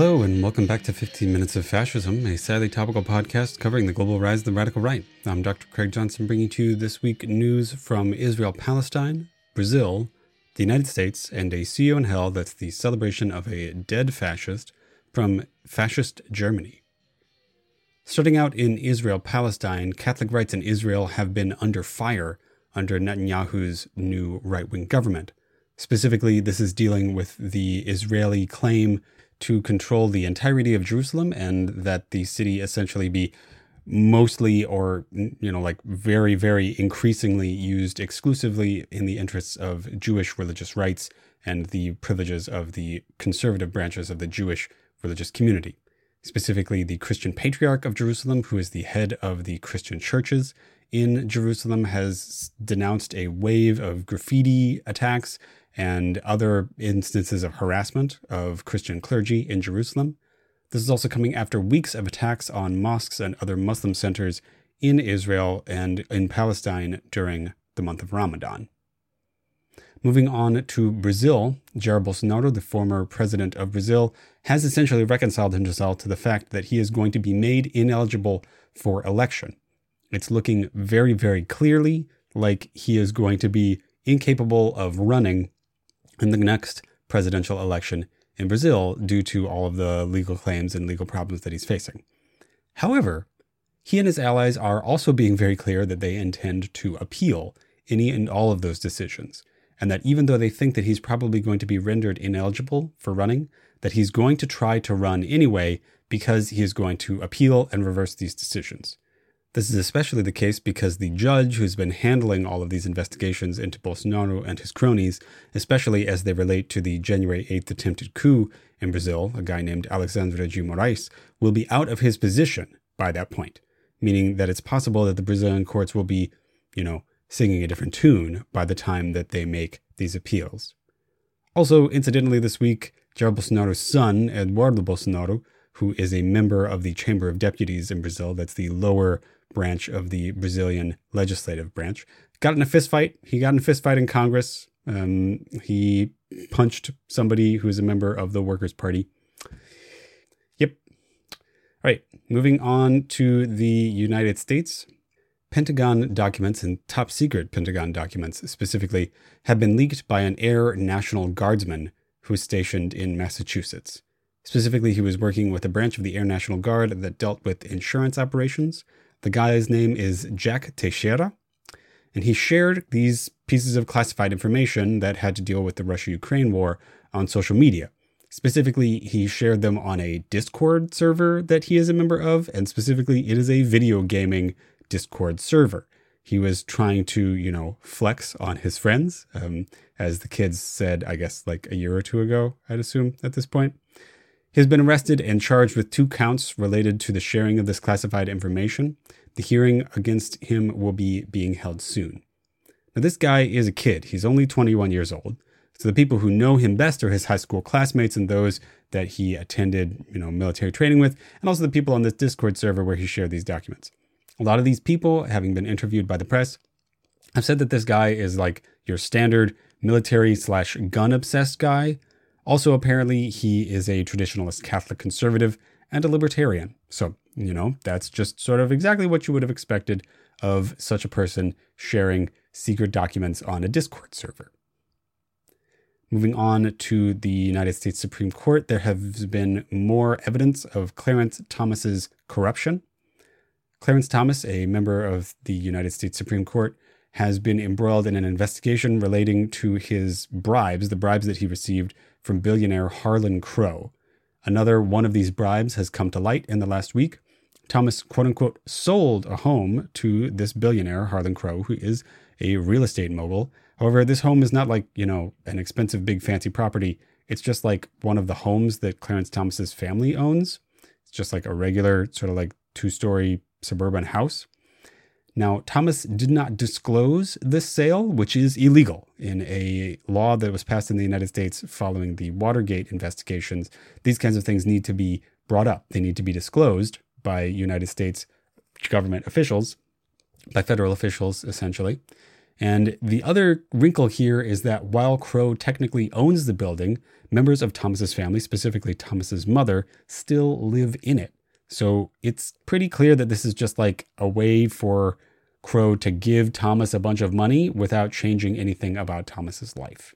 Hello, and welcome back to 15 Minutes of Fascism, a sadly topical podcast covering the global rise of the radical right. I'm Dr. Craig Johnson, bringing to you this week news from Israel Palestine, Brazil, the United States, and a See You in Hell that's the celebration of a dead fascist from fascist Germany. Starting out in Israel Palestine, Catholic rights in Israel have been under fire under Netanyahu's new right wing government. Specifically, this is dealing with the Israeli claim to control the entirety of Jerusalem and that the city essentially be mostly or you know like very very increasingly used exclusively in the interests of Jewish religious rights and the privileges of the conservative branches of the Jewish religious community. Specifically the Christian Patriarch of Jerusalem who is the head of the Christian churches in Jerusalem has denounced a wave of graffiti attacks and other instances of harassment of Christian clergy in Jerusalem. This is also coming after weeks of attacks on mosques and other Muslim centers in Israel and in Palestine during the month of Ramadan. Moving on to Brazil, Jair Bolsonaro, the former president of Brazil, has essentially reconciled himself to the fact that he is going to be made ineligible for election. It's looking very, very clearly like he is going to be incapable of running in the next presidential election in Brazil due to all of the legal claims and legal problems that he's facing. However, he and his allies are also being very clear that they intend to appeal any and all of those decisions, and that even though they think that he's probably going to be rendered ineligible for running, that he's going to try to run anyway because he is going to appeal and reverse these decisions. This is especially the case because the judge who's been handling all of these investigations into Bolsonaro and his cronies, especially as they relate to the January 8th attempted coup in Brazil, a guy named Alexandre de Moraes, will be out of his position by that point, meaning that it's possible that the Brazilian courts will be, you know, singing a different tune by the time that they make these appeals. Also, incidentally, this week, Jair Bolsonaro's son, Eduardo Bolsonaro, who is a member of the Chamber of Deputies in Brazil, that's the lower branch of the Brazilian legislative branch. Got in a fistfight. He got in a fist fight in Congress. Um, he punched somebody who is a member of the Workers' Party. Yep. All right. Moving on to the United States. Pentagon documents and top secret Pentagon documents specifically have been leaked by an Air National Guardsman who was stationed in Massachusetts. Specifically, he was working with a branch of the Air National Guard that dealt with insurance operations the guy's name is Jack Teixeira, and he shared these pieces of classified information that had to deal with the Russia Ukraine war on social media. Specifically, he shared them on a Discord server that he is a member of, and specifically, it is a video gaming Discord server. He was trying to, you know, flex on his friends, um, as the kids said, I guess, like a year or two ago, I'd assume at this point. He has been arrested and charged with two counts related to the sharing of this classified information. The hearing against him will be being held soon. Now, this guy is a kid. He's only 21 years old. So the people who know him best are his high school classmates and those that he attended, you know, military training with, and also the people on this Discord server where he shared these documents. A lot of these people, having been interviewed by the press, have said that this guy is like your standard military slash gun obsessed guy also, apparently, he is a traditionalist Catholic conservative and a libertarian. So, you know, that's just sort of exactly what you would have expected of such a person sharing secret documents on a Discord server. Moving on to the United States Supreme Court, there has been more evidence of Clarence Thomas's corruption. Clarence Thomas, a member of the United States Supreme Court, has been embroiled in an investigation relating to his bribes, the bribes that he received from billionaire Harlan Crow. Another one of these bribes has come to light in the last week. Thomas, quote unquote, sold a home to this billionaire, Harlan Crow, who is a real estate mogul. However, this home is not like, you know, an expensive, big, fancy property. It's just like one of the homes that Clarence Thomas's family owns. It's just like a regular, sort of like two story suburban house. Now, Thomas did not disclose this sale, which is illegal in a law that was passed in the United States following the Watergate investigations. These kinds of things need to be brought up, they need to be disclosed by United States government officials, by federal officials, essentially. And the other wrinkle here is that while Crow technically owns the building, members of Thomas's family, specifically Thomas's mother, still live in it. So it's pretty clear that this is just like a way for Crow to give Thomas a bunch of money without changing anything about Thomas's life.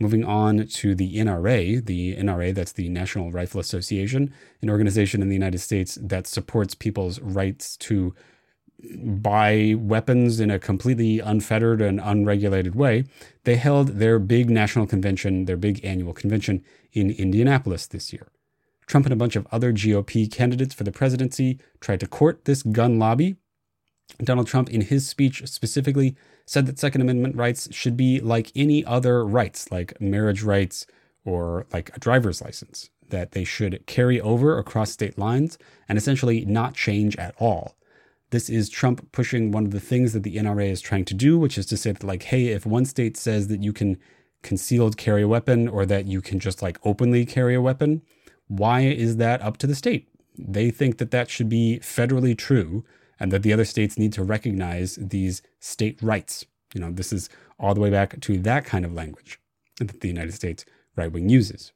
Moving on to the NRA, the NRA, that's the National Rifle Association, an organization in the United States that supports people's rights to buy weapons in a completely unfettered and unregulated way. They held their big national convention, their big annual convention in Indianapolis this year. Trump and a bunch of other GOP candidates for the presidency tried to court this gun lobby. Donald Trump, in his speech specifically, said that Second Amendment rights should be like any other rights, like marriage rights or like a driver's license, that they should carry over across state lines and essentially not change at all. This is Trump pushing one of the things that the NRA is trying to do, which is to say that, like, hey, if one state says that you can concealed carry a weapon or that you can just like openly carry a weapon, why is that up to the state? They think that that should be federally true and that the other states need to recognize these state rights. You know, this is all the way back to that kind of language that the United States right wing uses.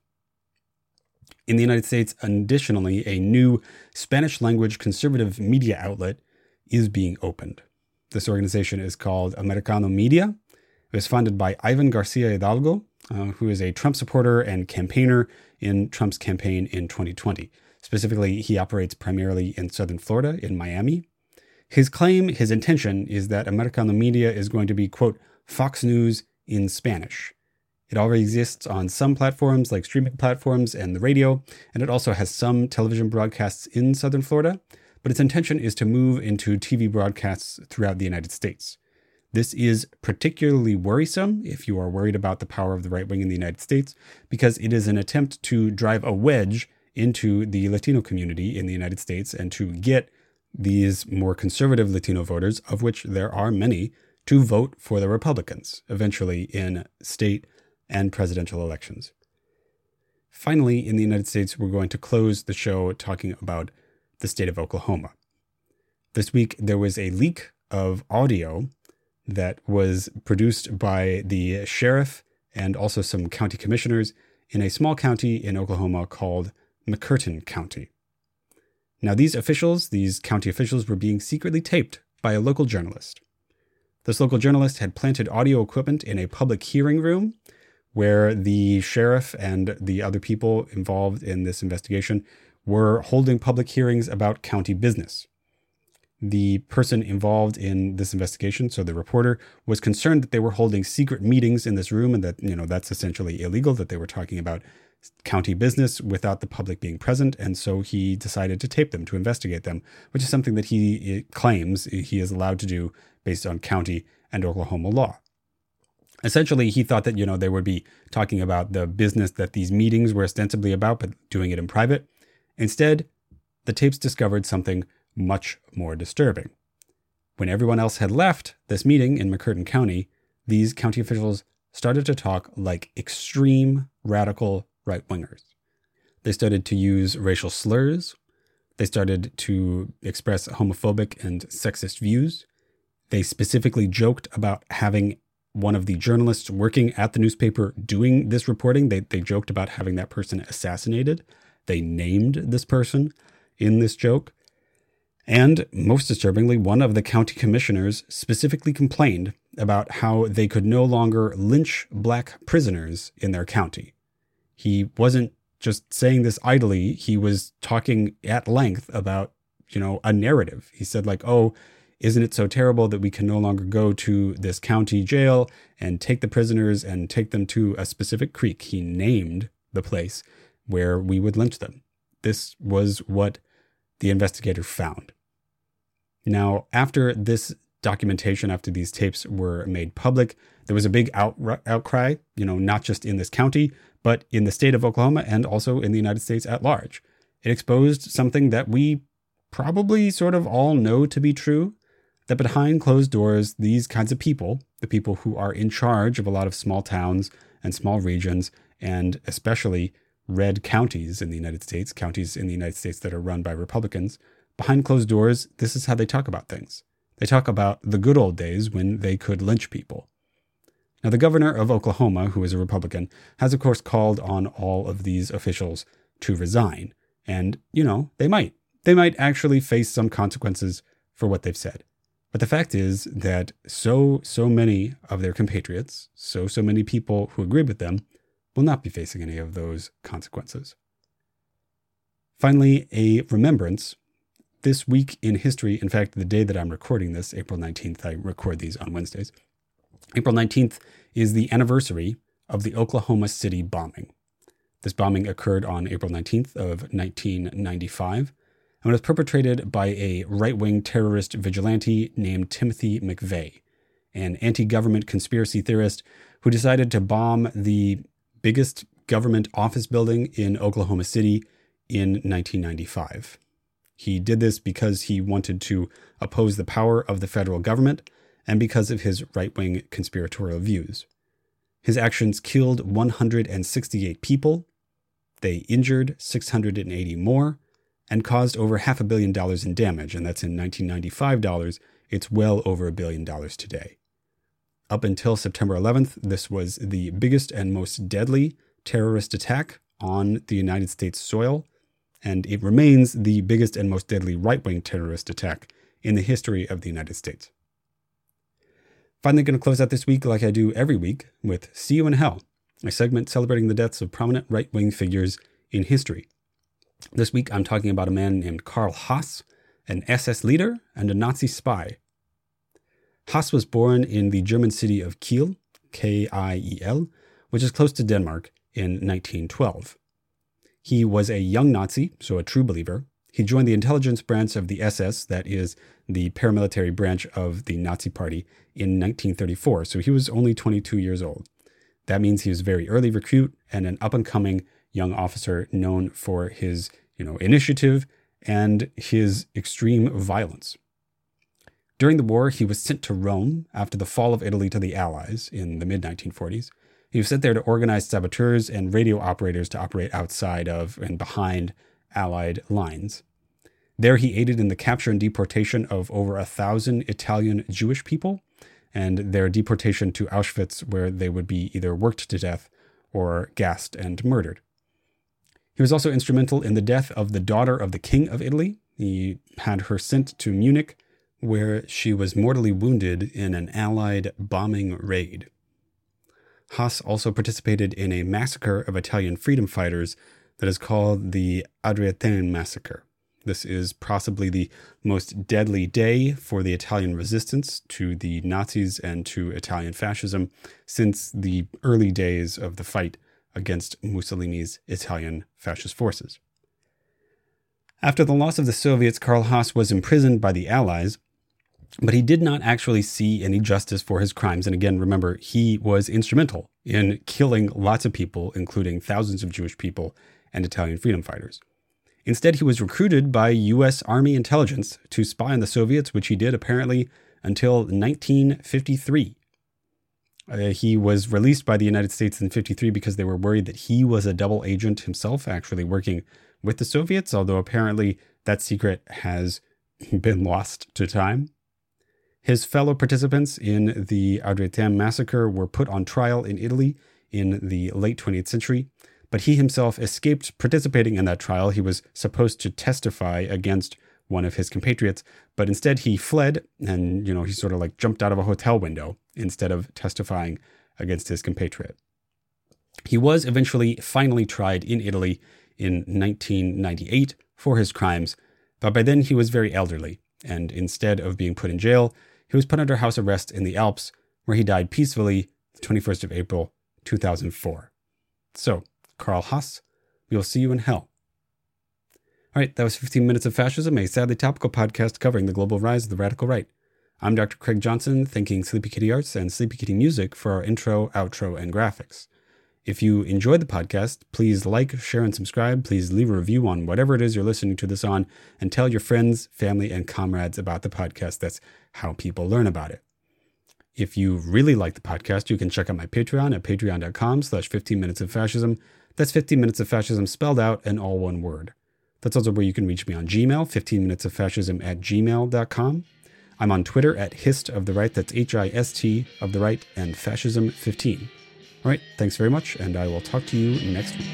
In the United States, additionally, a new Spanish language conservative media outlet is being opened. This organization is called Americano Media. It was founded by Ivan Garcia Hidalgo, uh, who is a Trump supporter and campaigner in Trump's campaign in 2020. Specifically, he operates primarily in southern Florida, in Miami, his claim, his intention, is that Americano Media is going to be, quote, Fox News in Spanish. It already exists on some platforms like streaming platforms and the radio, and it also has some television broadcasts in Southern Florida, but its intention is to move into TV broadcasts throughout the United States. This is particularly worrisome if you are worried about the power of the right wing in the United States, because it is an attempt to drive a wedge into the Latino community in the United States and to get these more conservative Latino voters, of which there are many, to vote for the Republicans eventually in state and presidential elections. Finally, in the United States, we're going to close the show talking about the state of Oklahoma. This week, there was a leak of audio that was produced by the sheriff and also some county commissioners in a small county in Oklahoma called McCurtain County. Now, these officials, these county officials, were being secretly taped by a local journalist. This local journalist had planted audio equipment in a public hearing room where the sheriff and the other people involved in this investigation were holding public hearings about county business. The person involved in this investigation, so the reporter, was concerned that they were holding secret meetings in this room and that, you know, that's essentially illegal, that they were talking about county business without the public being present. And so he decided to tape them to investigate them, which is something that he eh, claims he is allowed to do based on county and Oklahoma law. Essentially, he thought that, you know, they would be talking about the business that these meetings were ostensibly about, but doing it in private. Instead, the tapes discovered something much more disturbing. When everyone else had left this meeting in McCurtain County, these county officials started to talk like extreme radical right wingers. They started to use racial slurs. They started to express homophobic and sexist views. They specifically joked about having one of the journalists working at the newspaper doing this reporting. They, they joked about having that person assassinated. They named this person in this joke. And most disturbingly, one of the county commissioners specifically complained about how they could no longer lynch black prisoners in their county. He wasn't just saying this idly. He was talking at length about, you know, a narrative. He said, like, oh, isn't it so terrible that we can no longer go to this county jail and take the prisoners and take them to a specific creek? He named the place where we would lynch them. This was what the investigator found. Now, after this documentation, after these tapes were made public, there was a big out, outcry, you know, not just in this county, but in the state of Oklahoma and also in the United States at large. It exposed something that we probably sort of all know to be true that behind closed doors, these kinds of people, the people who are in charge of a lot of small towns and small regions, and especially red counties in the United States, counties in the United States that are run by Republicans, behind closed doors, this is how they talk about things. They talk about the good old days when they could lynch people. Now, the governor of Oklahoma, who is a Republican, has of course called on all of these officials to resign. And, you know, they might. They might actually face some consequences for what they've said. But the fact is that so, so many of their compatriots, so, so many people who agree with them, will not be facing any of those consequences. Finally, a remembrance. This week in history, in fact, the day that I'm recording this, April 19th, I record these on Wednesdays. April 19th is the anniversary of the Oklahoma City bombing. This bombing occurred on April 19th of 1995 and was perpetrated by a right-wing terrorist vigilante named Timothy McVeigh, an anti-government conspiracy theorist who decided to bomb the biggest government office building in Oklahoma City in 1995. He did this because he wanted to oppose the power of the federal government and because of his right wing conspiratorial views. His actions killed 168 people, they injured 680 more, and caused over half a billion dollars in damage, and that's in 1995 dollars. It's well over a billion dollars today. Up until September 11th, this was the biggest and most deadly terrorist attack on the United States soil, and it remains the biggest and most deadly right wing terrorist attack in the history of the United States. Finally, going to close out this week like I do every week with See You in Hell, a segment celebrating the deaths of prominent right wing figures in history. This week, I'm talking about a man named Karl Haas, an SS leader and a Nazi spy. Haas was born in the German city of Kiel, K I E L, which is close to Denmark, in 1912. He was a young Nazi, so a true believer. He joined the intelligence branch of the SS, that is, the paramilitary branch of the Nazi Party, in 1934, so he was only 22 years old. That means he was a very early recruit and an up and coming young officer known for his, you know, initiative and his extreme violence. During the war, he was sent to Rome after the fall of Italy to the Allies in the mid 1940s. He was sent there to organize saboteurs and radio operators to operate outside of and behind Allied lines. There, he aided in the capture and deportation of over a thousand Italian Jewish people and their deportation to Auschwitz, where they would be either worked to death or gassed and murdered. He was also instrumental in the death of the daughter of the King of Italy. He had her sent to Munich, where she was mortally wounded in an Allied bombing raid. Haas also participated in a massacre of Italian freedom fighters that is called the Ardeatine Massacre. This is possibly the most deadly day for the Italian resistance to the Nazis and to Italian fascism since the early days of the fight against Mussolini's Italian fascist forces. After the loss of the Soviets, Karl Haas was imprisoned by the Allies, but he did not actually see any justice for his crimes. And again, remember, he was instrumental in killing lots of people, including thousands of Jewish people and Italian freedom fighters. Instead, he was recruited by U.S. Army intelligence to spy on the Soviets, which he did apparently until 1953. Uh, he was released by the United States in 53 because they were worried that he was a double agent himself, actually working with the Soviets, although apparently that secret has been lost to time. His fellow participants in the Ardeatine massacre were put on trial in Italy in the late 20th century but he himself escaped participating in that trial. He was supposed to testify against one of his compatriots, but instead he fled and, you know, he sort of like jumped out of a hotel window instead of testifying against his compatriot. He was eventually finally tried in Italy in 1998 for his crimes, but by then he was very elderly, and instead of being put in jail, he was put under house arrest in the Alps, where he died peacefully the 21st of April 2004. So, Karl Haas. We will see you in hell. All right, that was 15 Minutes of Fascism, a sadly topical podcast covering the global rise of the radical right. I'm Dr. Craig Johnson, thanking Sleepy Kitty Arts and Sleepy Kitty Music for our intro, outro, and graphics. If you enjoyed the podcast, please like, share, and subscribe. Please leave a review on whatever it is you're listening to this on, and tell your friends, family, and comrades about the podcast. That's how people learn about it. If you really like the podcast, you can check out my Patreon at patreon.com slash 15 minutes of fascism. That's 15 Minutes of Fascism spelled out and all one word. That's also where you can reach me on Gmail, 15 Minutes of Fascism at gmail.com. I'm on Twitter at Hist of the Right, that's H I S T of the Right, and Fascism15. All right, thanks very much, and I will talk to you next week.